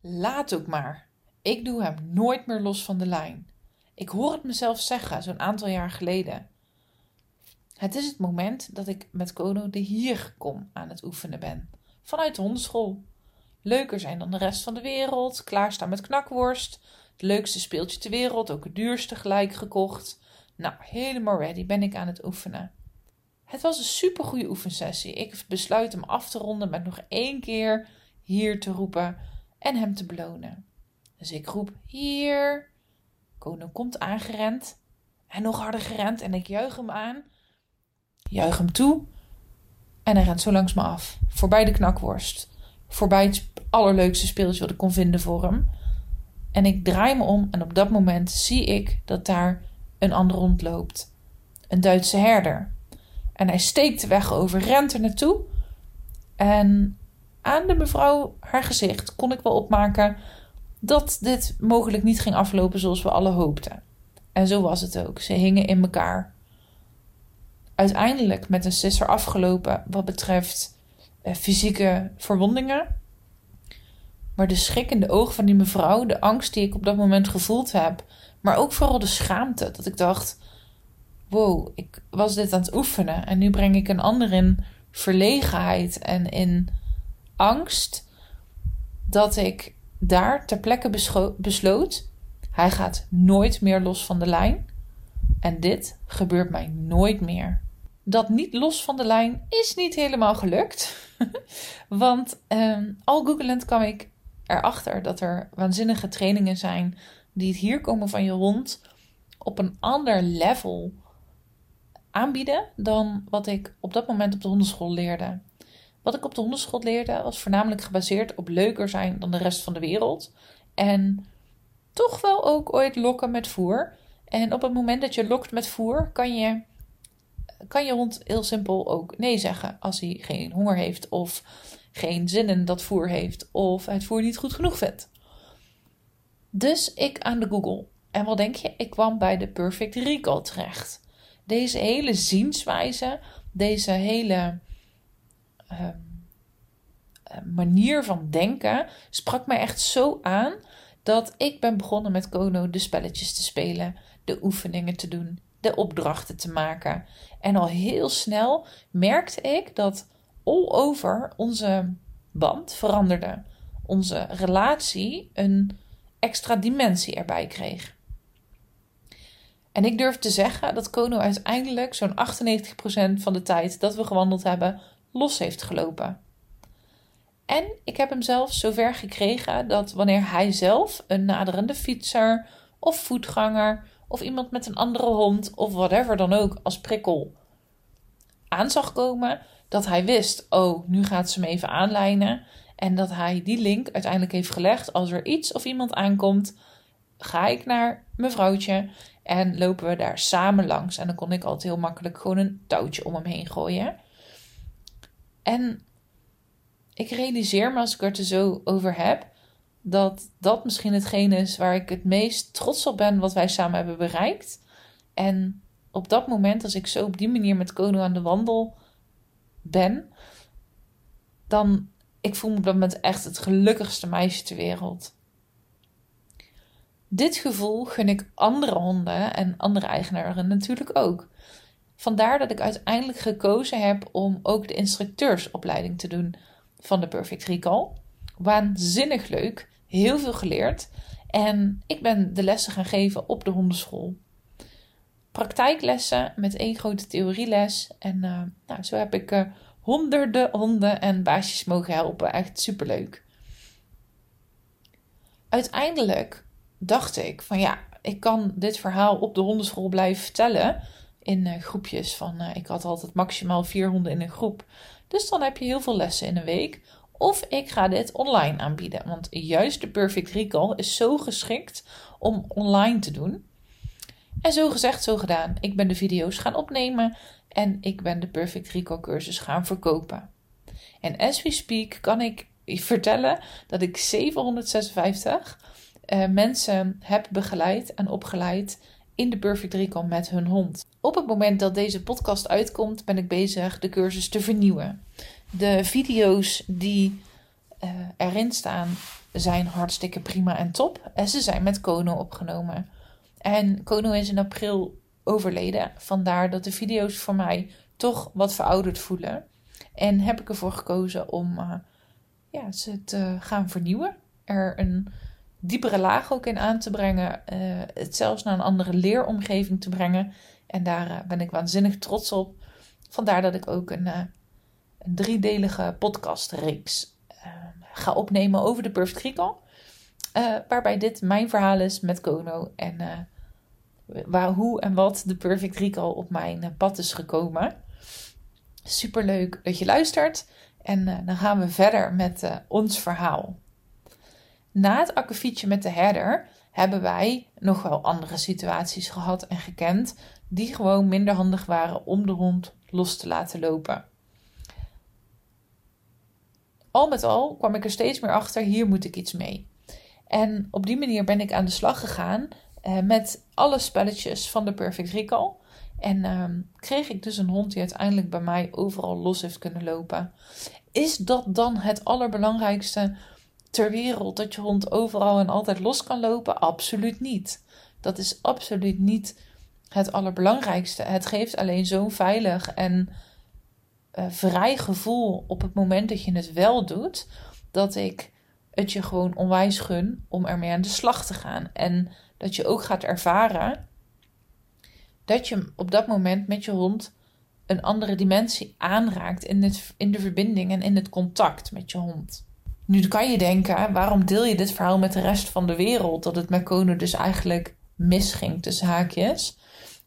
Laat ook maar. Ik doe hem nooit meer los van de lijn. Ik hoor het mezelf zeggen, zo'n aantal jaar geleden. Het is het moment dat ik met Kono de hier kom aan het oefenen ben. Vanuit de hondenschool. Leuker zijn dan de rest van de wereld. Klaarstaan met knakworst. Het leukste speeltje ter wereld, ook het duurste gelijk gekocht. Nou, helemaal ready ben ik aan het oefenen. Het was een supergoeie oefensessie. Ik besluit hem af te ronden met nog één keer hier te roepen en hem te belonen. Dus ik roep hier. Kono komt aangerend en nog harder gerend en ik juich hem aan. Juich hem toe en hij rent zo langs me af. Voorbij de knakworst. Voorbij het allerleukste speeltje wat ik kon vinden voor hem. En ik draai me om en op dat moment zie ik dat daar een ander rondloopt. Een Duitse herder. En hij steekt de weg over, rent er naartoe. En aan de mevrouw haar gezicht kon ik wel opmaken dat dit mogelijk niet ging aflopen zoals we alle hoopten. En zo was het ook. Ze hingen in elkaar. Uiteindelijk met een sisser afgelopen wat betreft eh, fysieke verwondingen. Maar de schrik in de ogen van die mevrouw, de angst die ik op dat moment gevoeld heb, maar ook vooral de schaamte. Dat ik dacht: wow, ik was dit aan het oefenen en nu breng ik een ander in verlegenheid en in angst. Dat ik daar ter plekke besloot: hij gaat nooit meer los van de lijn. En dit gebeurt mij nooit meer. Dat niet los van de lijn is niet helemaal gelukt. Want um, al googelend kwam ik erachter dat er waanzinnige trainingen zijn die het hier komen van je hond op een ander level aanbieden dan wat ik op dat moment op de hondenschool leerde. Wat ik op de hondenschool leerde was voornamelijk gebaseerd op leuker zijn dan de rest van de wereld. En toch wel ook ooit lokken met voer. En op het moment dat je lokt met voer, kan je, kan je hond heel simpel ook nee zeggen als hij geen honger heeft of geen zin in dat voer heeft of het voer niet goed genoeg vindt. Dus ik aan de Google. En wat denk je? Ik kwam bij de Perfect Recall terecht. Deze hele zienswijze, deze hele Ehm, eh, manier van denken sprak mij echt zo aan dat ik ben begonnen met Kono de spelletjes te spelen, de oefeningen te doen, de opdrachten te maken. En al heel snel merkte ik dat all over onze band veranderde. Onze relatie een extra dimensie erbij kreeg. En ik durf te zeggen dat Kono uiteindelijk zo'n 98% van de tijd dat we gewandeld hebben los heeft gelopen. En ik heb hem zelfs zover gekregen dat wanneer hij zelf een naderende fietser of voetganger of iemand met een andere hond of whatever dan ook als prikkel aan zag komen, dat hij wist: oh, nu gaat ze me even aanlijnen. En dat hij die link uiteindelijk heeft gelegd. Als er iets of iemand aankomt, ga ik naar mevrouwtje en lopen we daar samen langs. En dan kon ik altijd heel makkelijk gewoon een touwtje om hem heen gooien. En ik realiseer me als ik er te zo over heb, dat dat misschien hetgene is waar ik het meest trots op ben wat wij samen hebben bereikt. En op dat moment, als ik zo op die manier met Kono aan de wandel ben, dan ik voel me op dat moment echt het gelukkigste meisje ter wereld. Dit gevoel gun ik andere honden en andere eigenaren natuurlijk ook. Vandaar dat ik uiteindelijk gekozen heb om ook de instructeursopleiding te doen van de Perfect Recall. Waanzinnig leuk, heel veel geleerd. En ik ben de lessen gaan geven op de hondenschool. Praktijklessen met één grote theorieles. En uh, nou, zo heb ik uh, honderden honden en baasjes mogen helpen. Echt superleuk. Uiteindelijk dacht ik van ja, ik kan dit verhaal op de hondenschool blijven vertellen in uh, groepjes van, uh, ik had altijd maximaal vier honden in een groep. Dus dan heb je heel veel lessen in een week. Of ik ga dit online aanbieden. Want juist de Perfect Recall is zo geschikt om online te doen. En zo gezegd, zo gedaan. Ik ben de video's gaan opnemen en ik ben de Perfect Recall cursus gaan verkopen. En as we speak kan ik vertellen dat ik 756 uh, mensen heb begeleid en opgeleid in de Perfect Recall met hun hond. Op het moment dat deze podcast uitkomt, ben ik bezig de cursus te vernieuwen. De video's die uh, erin staan, zijn hartstikke prima en top. En ze zijn met Kono opgenomen. En Kono is in april overleden. Vandaar dat de video's voor mij toch wat verouderd voelen. En heb ik ervoor gekozen om uh, ja, ze te gaan vernieuwen. Er een diepere laag ook in aan te brengen. Uh, het zelfs naar een andere leeromgeving te brengen. En daar uh, ben ik waanzinnig trots op. Vandaar dat ik ook een, een driedelige podcastreeks ga opnemen over de Perfect Recall. waarbij dit mijn verhaal is met Kono. En waar, hoe en wat de Perfect Recall op mijn pad is gekomen. Super leuk dat je luistert. En uh, dan gaan we verder met uh, ons verhaal. Na het akkefietje met de herder hebben wij nog wel andere situaties gehad en gekend die gewoon minder handig waren om de hond los te laten lopen. Al met al kwam ik er steeds meer achter, hier moet ik iets mee. En op die manier ben ik aan de slag gegaan uh, met alle spelletjes van de Perfect Recall. En um, kreeg ik dus een hond die uiteindelijk bij mij overal los heeft kunnen lopen. Is dat dan het allerbelangrijkste ter wereld? Dat je hond overal en altijd los kan lopen? Absoluut niet. Dat is absoluut niet het allerbelangrijkste. Het geeft alleen zo'n veilig en uh, vrij gevoel op het moment dat je het wel doet. Dat ik het je gewoon onwijs gun om ermee aan de slag te gaan. En dat je ook gaat ervaren dat je op dat moment met je hond een andere dimensie aanraakt in, het, in de verbinding en in het contact met je hond. Nu kan je denken, waarom deel je dit verhaal met de rest van de wereld? Dat het met Kono dus eigenlijk misging tussen haakjes.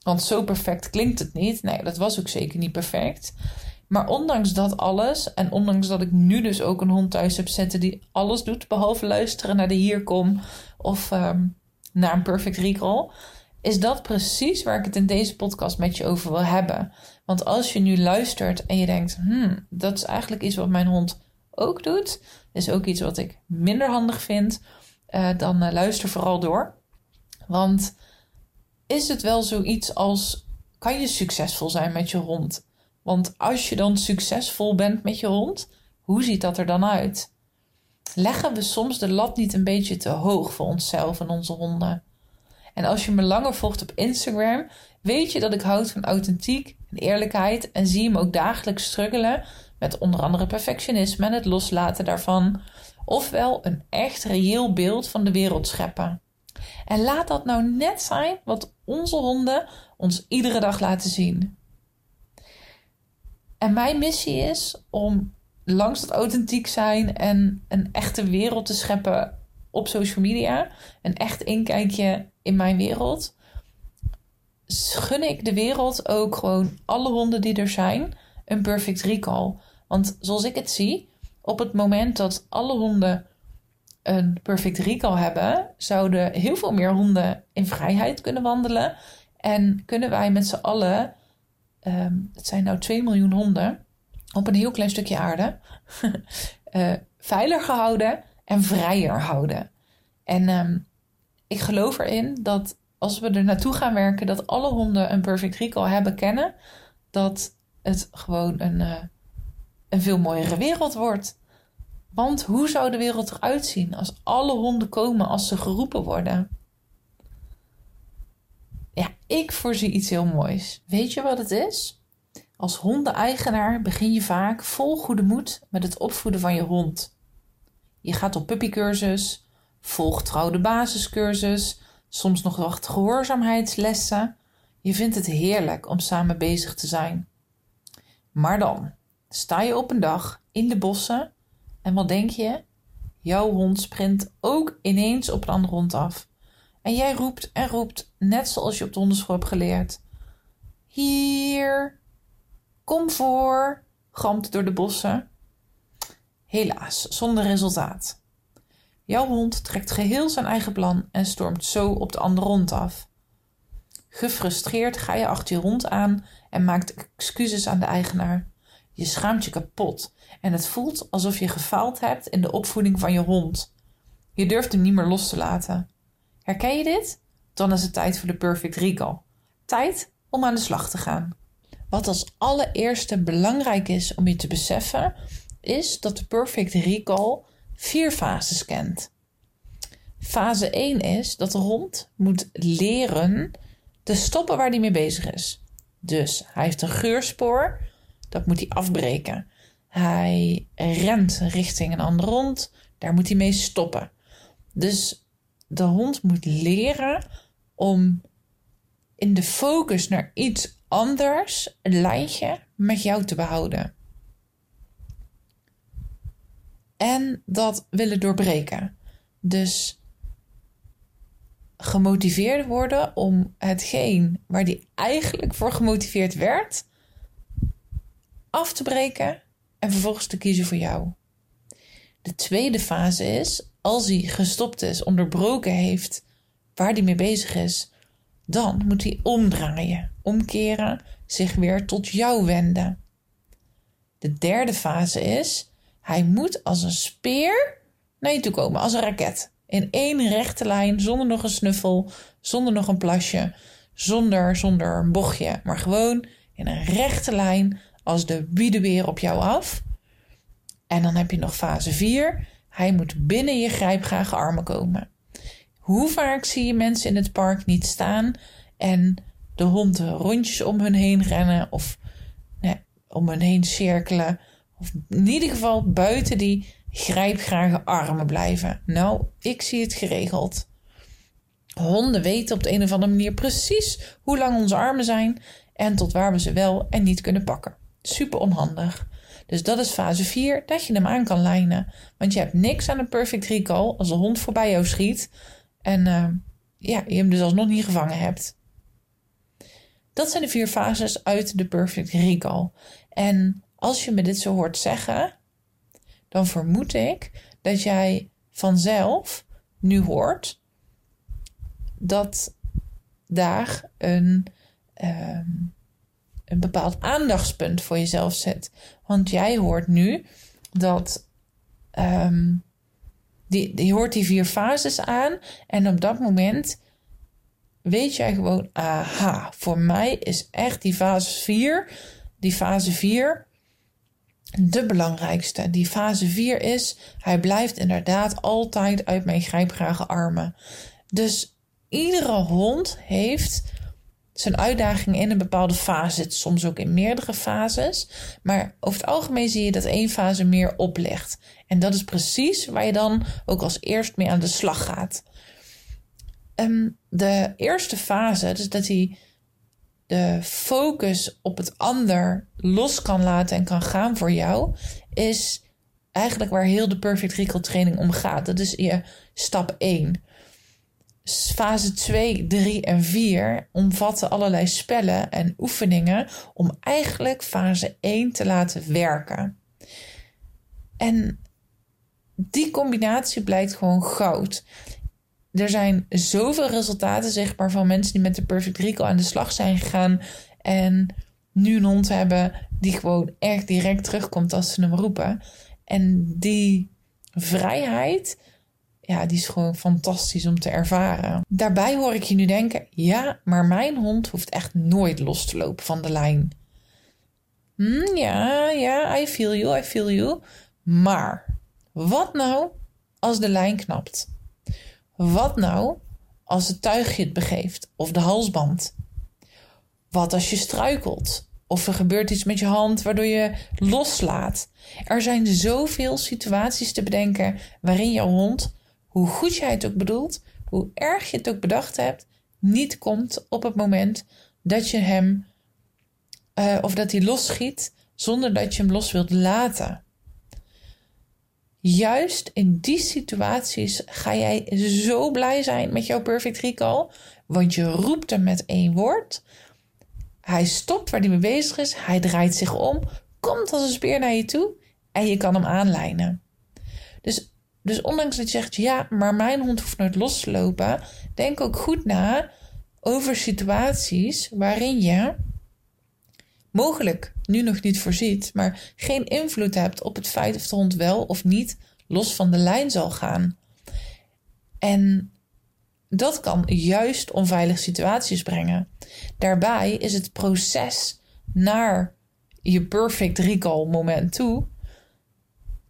Want zo perfect klinkt het niet. Nee, dat was ook zeker niet perfect. Maar ondanks dat alles, en ondanks dat ik nu dus ook een hond thuis heb zitten die alles doet, behalve luisteren naar de hierkom of um, naar een perfect recall, is dat precies waar ik het in deze podcast met je over wil hebben. Want als je nu luistert en je denkt, hmm, dat is eigenlijk iets wat mijn hond ook doet, is ook iets wat ik minder handig vind, uh, dan uh, luister vooral door. Want is het wel zoiets als, kan je succesvol zijn met je hond? Want als je dan succesvol bent met je hond, hoe ziet dat er dan uit? Leggen we soms de lat niet een beetje te hoog voor onszelf en onze honden? En als je me langer volgt op Instagram, weet je dat ik houd van authentiek en eerlijkheid en zie hem ook dagelijks struggelen met onder andere perfectionisme en het loslaten daarvan. Ofwel een echt reëel beeld van de wereld scheppen. En laat dat nou net zijn wat onze honden ons iedere dag laten zien. En mijn missie is om langs dat authentiek zijn en een echte wereld te scheppen op social media. Een echt inkijkje in mijn wereld. Gun ik de wereld ook gewoon alle honden die er zijn een perfect recall. Want zoals ik het zie, op het moment dat alle honden een perfect recall hebben, zouden heel veel meer honden in vrijheid kunnen wandelen. En kunnen wij met z'n allen, um, het zijn nou 2 miljoen honden, op een heel klein stukje aarde, uh, veilig gehouden en vrijer houden. En um, ik geloof erin dat als we er naartoe gaan werken, dat alle honden een perfect recall hebben kennen, dat het gewoon een, uh, een veel mooiere wereld wordt. Want hoe zou de wereld eruit zien als alle honden komen als ze geroepen worden? Ja, ik voorzie iets heel moois. Weet je wat het is? Als hondeneigenaar begin je vaak vol goede moed met het opvoeden van je hond. Je gaat op puppycursus, volgt trouw basiscursus, soms nog wat gehoorzaamheidslessen. Je vindt het heerlijk om samen bezig te zijn. Maar dan sta je op een dag in de bossen en wat denk je? Jouw hond sprint ook ineens op een andere hond af. En jij roept en roept, net zoals je op de hondenschool hebt geleerd. Hier, kom voor, gamt door de bossen. Helaas, zonder resultaat. Jouw hond trekt geheel zijn eigen plan en stormt zo op de andere hond af. Gefrustreerd ga je achter je hond aan en maakt excuses aan de eigenaar. Je schaamt je kapot en het voelt alsof je gefaald hebt in de opvoeding van je hond. Je durft hem niet meer los te laten. Herken je dit? Dan is het tijd voor de perfect recall. Tijd om aan de slag te gaan. Wat als allereerste belangrijk is om je te beseffen, is dat de perfect recall vier fases kent. Fase 1 is dat de hond moet leren te stoppen waar hij mee bezig is. Dus hij heeft een geurspoor, dat moet hij afbreken. Hij rent richting een andere hond, daar moet hij mee stoppen. Dus de hond moet leren om in de focus naar iets anders een lijntje met jou te behouden. En dat willen doorbreken. Dus gemotiveerd worden om hetgeen waar die eigenlijk voor gemotiveerd werd, af te breken en vervolgens te kiezen voor jou. De tweede fase is, als hij gestopt is, onderbroken heeft waar hij mee bezig is, dan moet hij omdraaien, omkeren, zich weer tot jou wenden. De derde fase is, hij moet als een speer naar je toe komen, als een raket. In één rechte lijn, zonder nog een snuffel, zonder nog een plasje, zonder, zonder een bochtje, maar gewoon in een rechte lijn als de weer op jou af. En dan heb je nog fase 4. Hij moet binnen je grijpgrage armen komen. Hoe vaak zie je mensen in het park niet staan en de hond rondjes om hun heen rennen of nee, om hun heen cirkelen? Of in ieder geval buiten die grijpgrage armen blijven. Nou, ik zie het geregeld. Honden weten op de een of andere manier precies hoe lang onze armen zijn en tot waar we ze wel en niet kunnen pakken. Super onhandig. Dus dat is fase 4, dat je hem aan kan lijnen. Want je hebt niks aan een perfect recall als de hond voorbij jou schiet en uh, ja, je hem dus alsnog niet gevangen hebt. Dat zijn de vier fases uit de perfect recall. En als je me dit zo hoort zeggen, dan vermoed ik dat jij vanzelf nu hoort dat daar een, um, een bepaald aandachtspunt voor jezelf zit. Want jij hoort nu dat. Um, die, je hoort die vier fases aan en op dat moment weet jij gewoon, aha, voor mij is echt die fase 4, die fase 4 de belangrijkste. Die fase 4 is, hij blijft inderdaad altijd uit mijn grijpgrage armen. Dus iedere hond heeft zijn uitdaging in een bepaalde fase. soms ook in meerdere fases. Maar over het algemeen zie je dat één fase meer oplegt. En dat is precies waar je dan ook als eerst mee aan de slag gaat. Um, de eerste fase, dus dat hij de focus op het ander los kan laten en kan gaan voor jou, is eigenlijk waar heel de Perfect Recall training om gaat. Dat is je stap 1. Fase 2, 3 en 4 omvatten allerlei spellen en oefeningen om eigenlijk fase 1 te laten werken. En die combinatie blijkt gewoon goud er zijn zoveel resultaten zichtbaar van mensen die met de Perfect Recall aan de slag zijn gegaan. En nu een hond hebben die gewoon echt direct terugkomt als ze hem roepen. En die vrijheid, ja, die is gewoon fantastisch om te ervaren. Daarbij hoor ik je nu denken: ja, maar mijn hond hoeft echt nooit los te lopen van de lijn. Hm, ja, ja, I feel you, I feel you. Maar wat nou als de lijn knapt? Wat nou als het tuigje het begeeft of de halsband? Wat als je struikelt? Of er gebeurt iets met je hand waardoor je loslaat. Er zijn zoveel situaties te bedenken waarin jouw hond, hoe goed jij het ook bedoelt, hoe erg je het ook bedacht hebt, niet komt op het moment dat je hem uh, of dat hij losschiet zonder dat je hem los wilt laten. Juist in die situaties ga jij zo blij zijn met jouw perfect recall. Want je roept hem met één woord. Hij stopt waar hij mee bezig is. Hij draait zich om. Komt als een speer naar je toe. En je kan hem aanlijnen. Dus, dus ondanks dat je zegt, ja, maar mijn hond hoeft nooit los te lopen. Denk ook goed na over situaties waarin je mogelijk nu nog niet voorziet, maar geen invloed hebt op het feit of de hond wel of niet los van de lijn zal gaan. En dat kan juist onveilige situaties brengen. Daarbij is het proces naar je perfect recall moment toe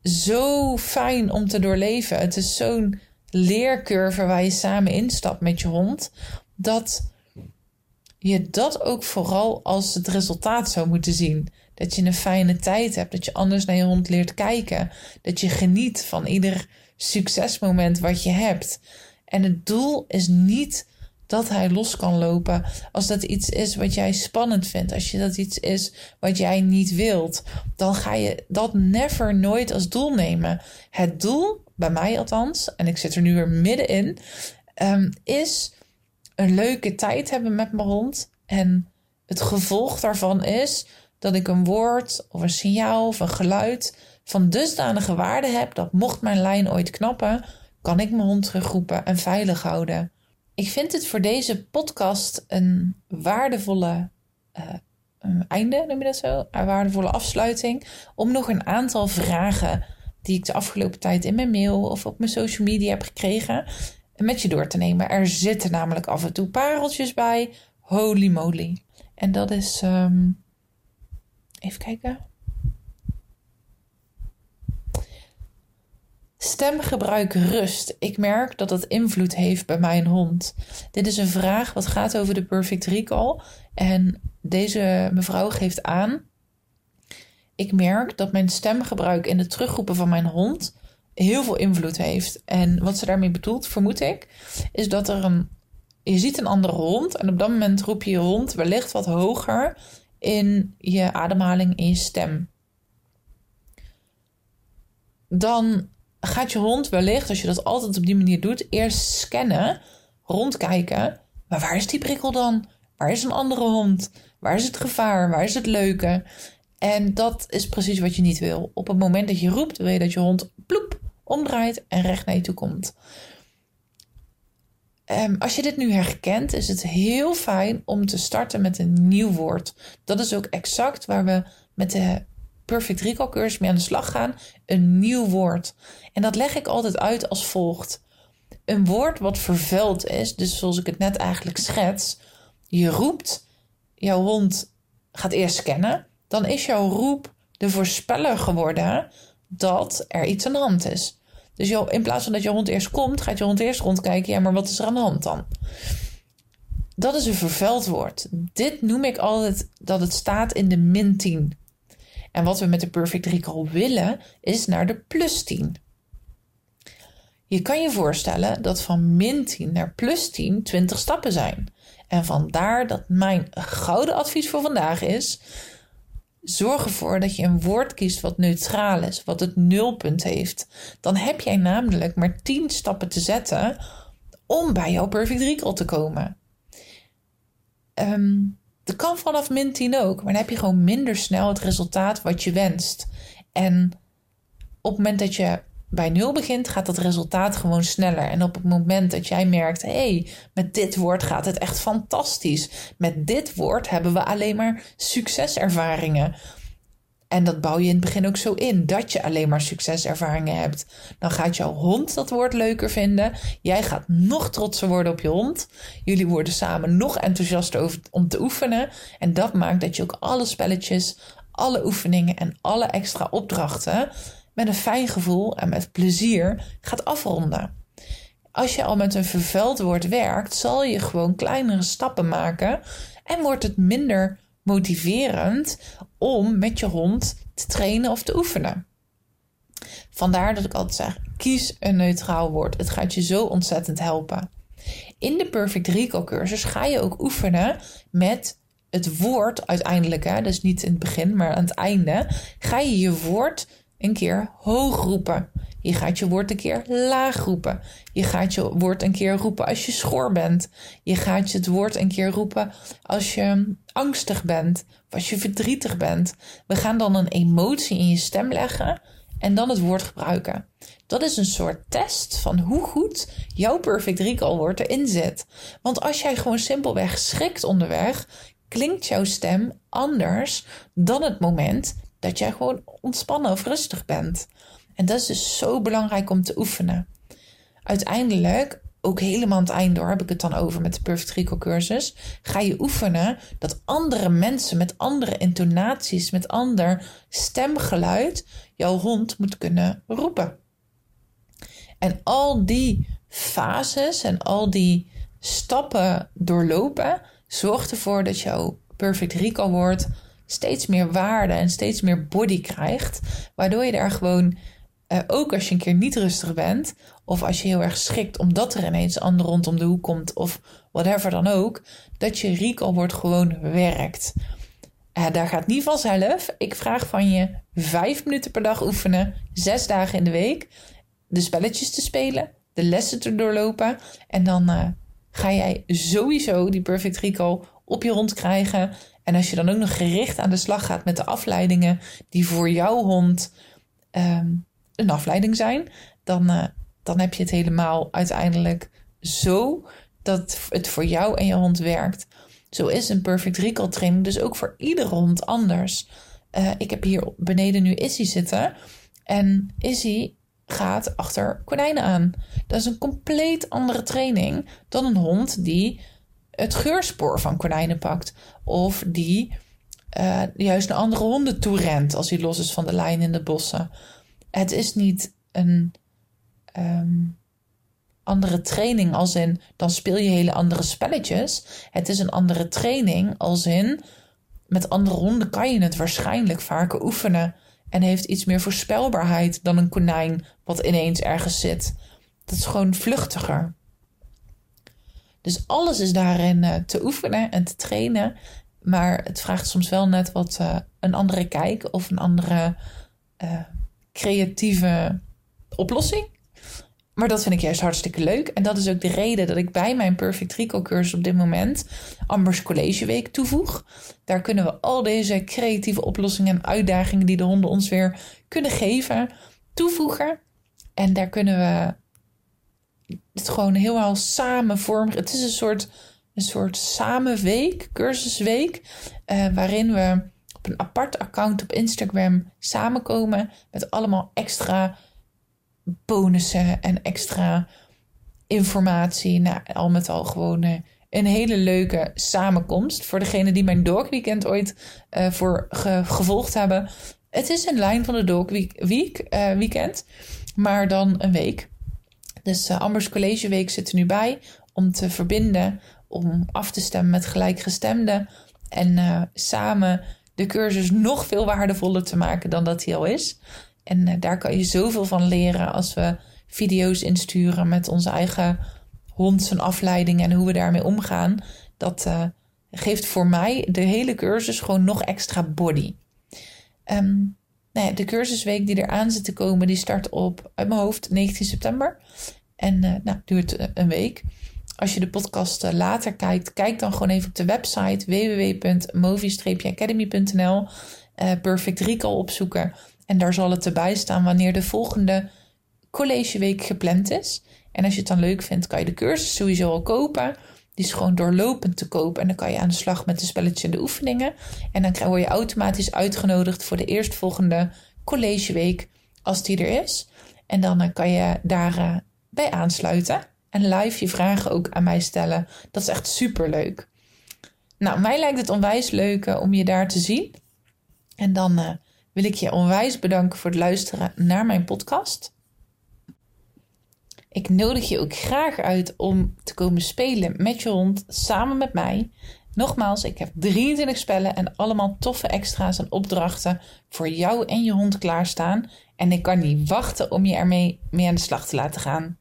zo fijn om te doorleven. Het is zo'n leercurve waar je samen instapt met je hond. Dat je dat ook vooral als het resultaat zou moeten zien. Dat je een fijne tijd hebt. Dat je anders naar je hond leert kijken. Dat je geniet van ieder succesmoment wat je hebt. En het doel is niet dat hij los kan lopen. Als dat iets is wat jij spannend vindt. Als je dat iets is wat jij niet wilt. Dan ga je dat never nooit als doel nemen. Het doel, bij mij althans, en ik zit er nu weer middenin, um, is een leuke tijd hebben met mijn hond. En het gevolg daarvan is dat ik een woord of een signaal of een geluid van dusdanige waarde heb dat mocht mijn lijn ooit knappen, kan ik mijn hond terugroepen en veilig houden. Ik vind het voor deze podcast een waardevolle uh, einde, noem je dat zo? Een waardevolle afsluiting. Om nog een aantal vragen die ik de afgelopen tijd in mijn mail of op mijn social media heb gekregen, met je door te nemen. Er zitten namelijk af en toe pareltjes bij. Holy moly. En dat is. Um, even kijken. Stemgebruik rust. Ik merk dat het invloed heeft bij mijn hond. Dit is een vraag wat gaat over de perfect recall. En deze mevrouw geeft aan. Ik merk dat mijn stemgebruik in het terugroepen van mijn hond heel veel invloed heeft. En wat ze daarmee bedoelt, vermoed ik, is dat er een. Je ziet een andere hond en op dat moment roep je je hond wellicht wat hoger in je ademhaling, in je stem. Dan gaat je hond wellicht, als je dat altijd op die manier doet, eerst scannen, rondkijken. Maar waar is die prikkel dan? Waar is een andere hond? Waar is het gevaar? Waar is het leuke? En dat is precies wat je niet wil. Op het moment dat je roept, wil je dat je hond ploep omdraait en recht naar je toe komt. Um, als je dit nu herkent, is het heel fijn om te starten met een nieuw woord. Dat is ook exact waar we met de Perfect Recall cursus mee aan de slag gaan. Een nieuw woord. En dat leg ik altijd uit als volgt. Een woord wat vervuild is, dus zoals ik het net eigenlijk schets. Je roept, jouw hond gaat eerst scannen. Dan is jouw roep de voorspeller geworden dat er iets aan de hand is. Dus in plaats van dat je hond eerst komt, gaat je hond eerst rondkijken. Ja, maar wat is er aan de hand dan? Dat is een vervuild woord. Dit noem ik altijd dat het staat in de min 10. En wat we met de Perfect Recall willen, is naar de plus 10. Je kan je voorstellen dat van min 10 naar plus 10 20 stappen zijn. En vandaar dat mijn gouden advies voor vandaag is: zorg ervoor dat je een woord kiest wat neutraal is, wat het nulpunt heeft. Dan heb jij namelijk maar 10 stappen te zetten om bij jouw Perfect Recall te komen. Um, dat kan vanaf min 10 ook, maar dan heb je gewoon minder snel het resultaat wat je wenst. En op het moment dat je bij nul begint, gaat dat resultaat gewoon sneller. En op het moment dat jij merkt, hé, hey, met dit woord gaat het echt fantastisch. Met dit woord hebben we alleen maar succeservaringen. En dat bouw je in het begin ook zo in, dat je alleen maar succeservaringen hebt. Dan gaat jouw hond dat woord leuker vinden. Jij gaat nog trotser worden op je hond. Jullie worden samen nog enthousiaster over, om te oefenen. En dat maakt dat je ook alle spelletjes, alle oefeningen en alle extra opdrachten met een fijn gevoel en met plezier gaat afronden. Als je al met een vervuild woord werkt, zal je gewoon kleinere stappen maken en wordt het minder motiverend om met je hond te trainen of te oefenen. Vandaar dat ik altijd zeg: kies een neutraal woord. Het gaat je zo ontzettend helpen. In de Perfect Recall cursus ga je ook oefenen met het woord uiteindelijk. Hè, dus niet in het begin, maar aan het einde. Ga je je woord een keer hoog roepen. Je gaat je woord een keer laag roepen. Je gaat je woord een keer roepen als je schor bent. Je gaat je het woord een keer roepen als je angstig bent of als je verdrietig bent. We gaan dan een emotie in je stem leggen en dan het woord gebruiken. Dat is een soort test van hoe goed jouw perfect recall woord erin zit. Want als jij gewoon simpelweg schrikt onderweg, klinkt jouw stem anders dan het moment dat jij gewoon ontspannen of rustig bent. En dat is dus zo belangrijk om te oefenen. Uiteindelijk ook helemaal aan het eind door heb ik het dan over met de Perfect Recall cursus. Ga je oefenen dat andere mensen met andere intonaties, met ander stemgeluid, jouw hond moet kunnen roepen. En al die fases en al die stappen doorlopen, zorgt ervoor dat jouw Perfect Recall wordt steeds meer waarde en steeds meer body krijgt. Waardoor je daar gewoon, uh, ook als je een keer niet rustig bent, of als je heel erg schikt omdat er ineens een ander rondom de hoek komt, of whatever dan ook, dat je recall wordt gewoon werkt. Uh, daar gaat niet vanzelf. Ik vraag van je vijf minuten per dag oefenen, zes dagen in de week, de spelletjes te spelen, de lessen te doorlopen. En dan uh, ga jij sowieso die perfect recall op je hond krijgen. En als je dan ook nog gericht aan de slag gaat met de afleidingen die voor jouw hond um, een afleiding zijn, dan, uh, dan heb je het helemaal uiteindelijk zo dat het voor jou en je hond werkt. Zo is een perfect recall training dus ook voor iedere hond anders. Uh, ik heb hier beneden nu Izzy zitten. En Izzy gaat achter konijnen aan. Dat is een compleet andere training dan een hond die het geurspoor van konijnen pakt. Of die uh, juist naar andere honden toe rent als hij los is van de lijn in de bossen. Het is niet een um, andere training als in dan speel je hele andere spelletjes. Het is een andere training als in met andere honden kan je het waarschijnlijk vaker oefenen. En heeft iets meer voorspelbaarheid dan een konijn wat ineens ergens zit. Dat is gewoon vluchtiger. Dus alles is daarin uh, te oefenen en te trainen. Maar het vraagt soms wel net wat uh, een andere kijk of een andere uh, creatieve oplossing. Maar dat vind ik juist hartstikke leuk. En dat is ook de reden dat ik bij mijn Perfect Recall cursus op dit moment Ambers College Week toevoeg. Daar kunnen we al deze creatieve oplossingen en uitdagingen die de honden ons weer kunnen geven, toevoegen. En daar kunnen we het gewoon helemaal samen vormen. Het is een soort, een soort samenweek, cursusweek, uh, waarin we op een apart account op Instagram samenkomen met allemaal extra bonussen en extra informatie. Nou, al met al gewoon uh, een hele leuke samenkomst. Voor degene die mijn Dog Weekend ooit uh, voor ge gevolgd hebben. Het is een lijn van de Dog Week, week Weekend, maar dan een week. Dus uh, Ambers College Week zit er nu bij om te verbinden, om af te stemmen met gelijkgestemden en uh, samen de cursus nog veel waardevoller te maken dan dat hij al is. En uh, daar kan je zoveel van leren als we video's insturen met onze eigen hond zijn afleiding en hoe we daarmee omgaan. Dat geeft voor mij de hele cursus gewoon nog extra body. Um, nou de cursusweek die eraan zit te komen, die start op, uit mijn hoofd, 19 september. En uh, nou, duurt uh, een week. Als je de podcast uh, later kijkt, kijk dan gewoon even op de website www.movie-academy.nl. Perfect Recall opzoeken. En daar zal het erbij staan wanneer de volgende collegeweek gepland is. En als je het dan leuk vindt, kan je de cursus sowieso al kopen. Die is gewoon doorlopend te koop. En dan kan je aan de slag met de spelletjes en de oefeningen. En dan word je automatisch uitgenodigd voor de eerstvolgende collegeweek als die er is. En dan eh, kan je daar uh, bij aansluiten. En live je vragen ook aan mij stellen. Dat is echt super leuk. Nou, mij lijkt het onwijs leuk uh, om je daar te zien. En dan wil ik je onwijs bedanken voor het luisteren naar mijn podcast. Ik nodig je ook graag uit om te komen spelen met je hond samen met mij. Nogmaals, ik heb 23 spellen en allemaal toffe extra's en opdrachten voor jou en je hond klaarstaan. En ik kan niet wachten om je ermee mee aan de slag te laten gaan.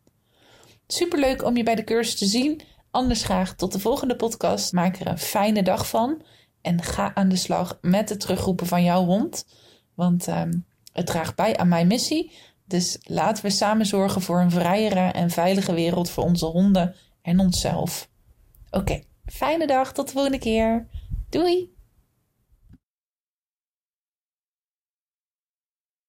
Superleuk om je bij de cursus te zien. Anders graag tot de volgende podcast. Maak er een fijne dag van. En ga aan de slag met het terugroepen van jouw hond. Want um, het draagt bij aan mijn missie dus laten we samen zorgen voor een vrijere en veilige wereld voor onze honden en onszelf. Oké, fijne dag, tot de volgende keer. Doei!